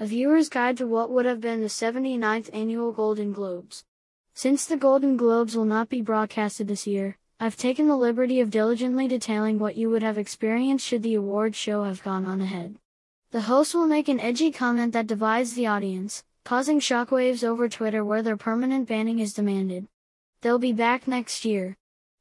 a viewer's guide to what would have been the 79th annual Golden Globes. Since the Golden Globes will not be broadcasted this year, I've taken the liberty of diligently detailing what you would have experienced should the award show have gone on ahead. The host will make an edgy comment that divides the audience, causing shockwaves over Twitter where their permanent banning is demanded. They'll be back next year.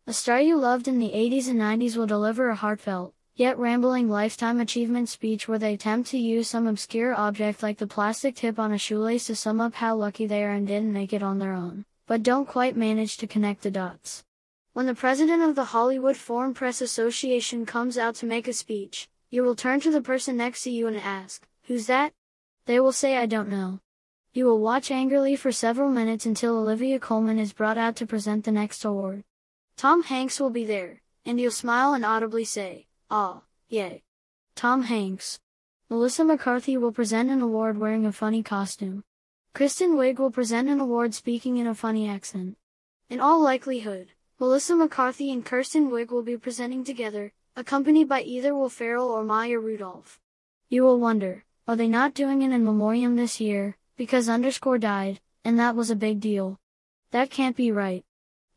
A star you loved in the 80s and 90s will deliver a heartfelt, yet rambling lifetime achievement speech where they attempt to use some obscure object like the plastic tip on a shoelace to sum up how lucky they are and didn't make it on their own, but don't quite manage to connect the dots. When the president of the Hollywood Foreign Press Association comes out to make a speech, you will turn to the person next to you and ask, Who's that? They will say I don't know. You will watch angrily for several minutes until Olivia Colman is brought out to present the next award. Tom Hanks will be there, and you'll smile and audibly say, Ah, yay. Tom Hanks. Melissa McCarthy will present an award wearing a funny costume. Kristen Wiig will present an award speaking in a funny accent. In all likelihood, Melissa McCarthy and Kirsten Wiig will be presenting together, accompanied by either Will Ferrell or Maya Rudolph. You will wonder, are they not doing an in memoriam this year, because underscore died, and that was a big deal. That can't be right.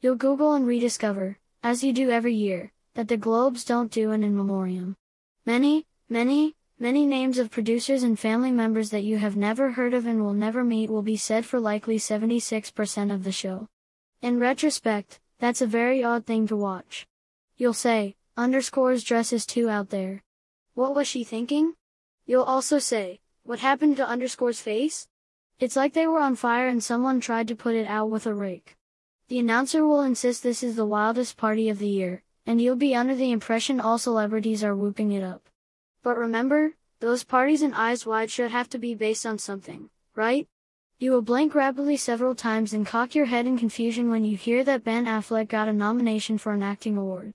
You'll Google and rediscover, as you do every year, that the Globes don't do an in memoriam. Many, many, many names of producers and family members that you have never heard of and will never meet will be said for likely 76% of the show. In retrospect, that's a very odd thing to watch. You'll say, Underscore's dress is too out there. What was she thinking? You'll also say, what happened to Underscore's face? It's like they were on fire and someone tried to put it out with a rake. The announcer will insist this is the wildest party of the year, and you'll be under the impression all celebrities are whooping it up. But remember, those parties and Eyes Wide Shut have to be based on something, right? You will blink rapidly several times and cock your head in confusion when you hear that Ben Affleck got a nomination for an acting award.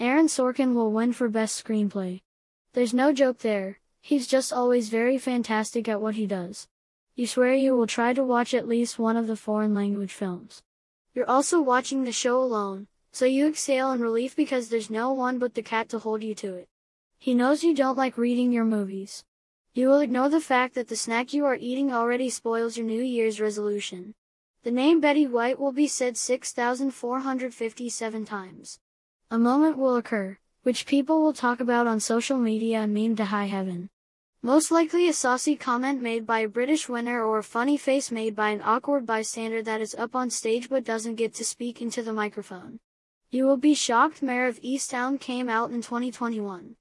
Aaron Sorkin will win for Best Screenplay. There's no joke there, he's just always very fantastic at what he does. You swear you will try to watch at least one of the foreign language films. You're also watching the show alone, so you exhale in relief because there's no one but the cat to hold you to it. He knows you don't like reading your movies. You will ignore the fact that the snack you are eating already spoils your New Year's resolution. The name Betty White will be said 6,457 times. A moment will occur, which people will talk about on social media and meme to high heaven. Most likely a saucy comment made by a British winner or a funny face made by an awkward bystander that is up on stage but doesn't get to speak into the microphone. You will be shocked Mare of Easttown came out in 2021.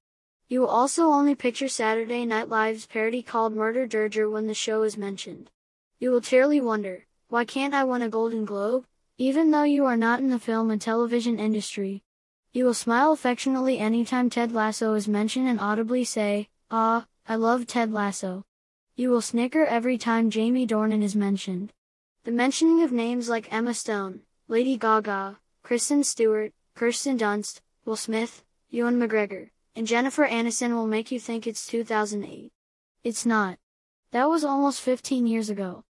You will also only picture Saturday Night Live's parody called Murdur Durdur when the show is mentioned. You will cheerily wonder, why can't I win a Golden Globe? Even though you are not in the film and television industry, you will smile affectionately anytime Ted Lasso is mentioned and audibly say, Ah, I love Ted Lasso. You will snicker every time Jamie Dornan is mentioned. The mentioning of names like Emma Stone, Lady Gaga, Kristen Stewart, Kirsten Dunst, Will Smith, Ewan McGregor, and Jennifer Aniston will make you think it's 2008. It's not. That was almost 15 years ago.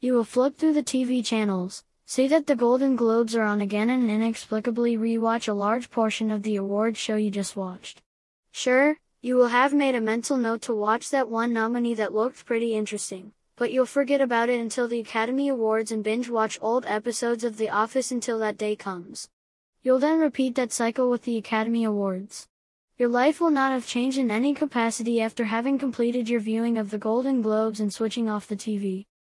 You will flip through the TV channels, See that the Golden Globes are on again and inexplicably rewatch a large portion of the award show you just watched. Sure, you will have made a mental note to watch that one nominee that looked pretty interesting, but you'll forget about it until the Academy Awards and binge watch old episodes of The Office until that day comes. You'll then repeat that cycle with the Academy Awards. Your life will not have changed in any capacity after having completed your viewing of the Golden Globes and switching off the TV.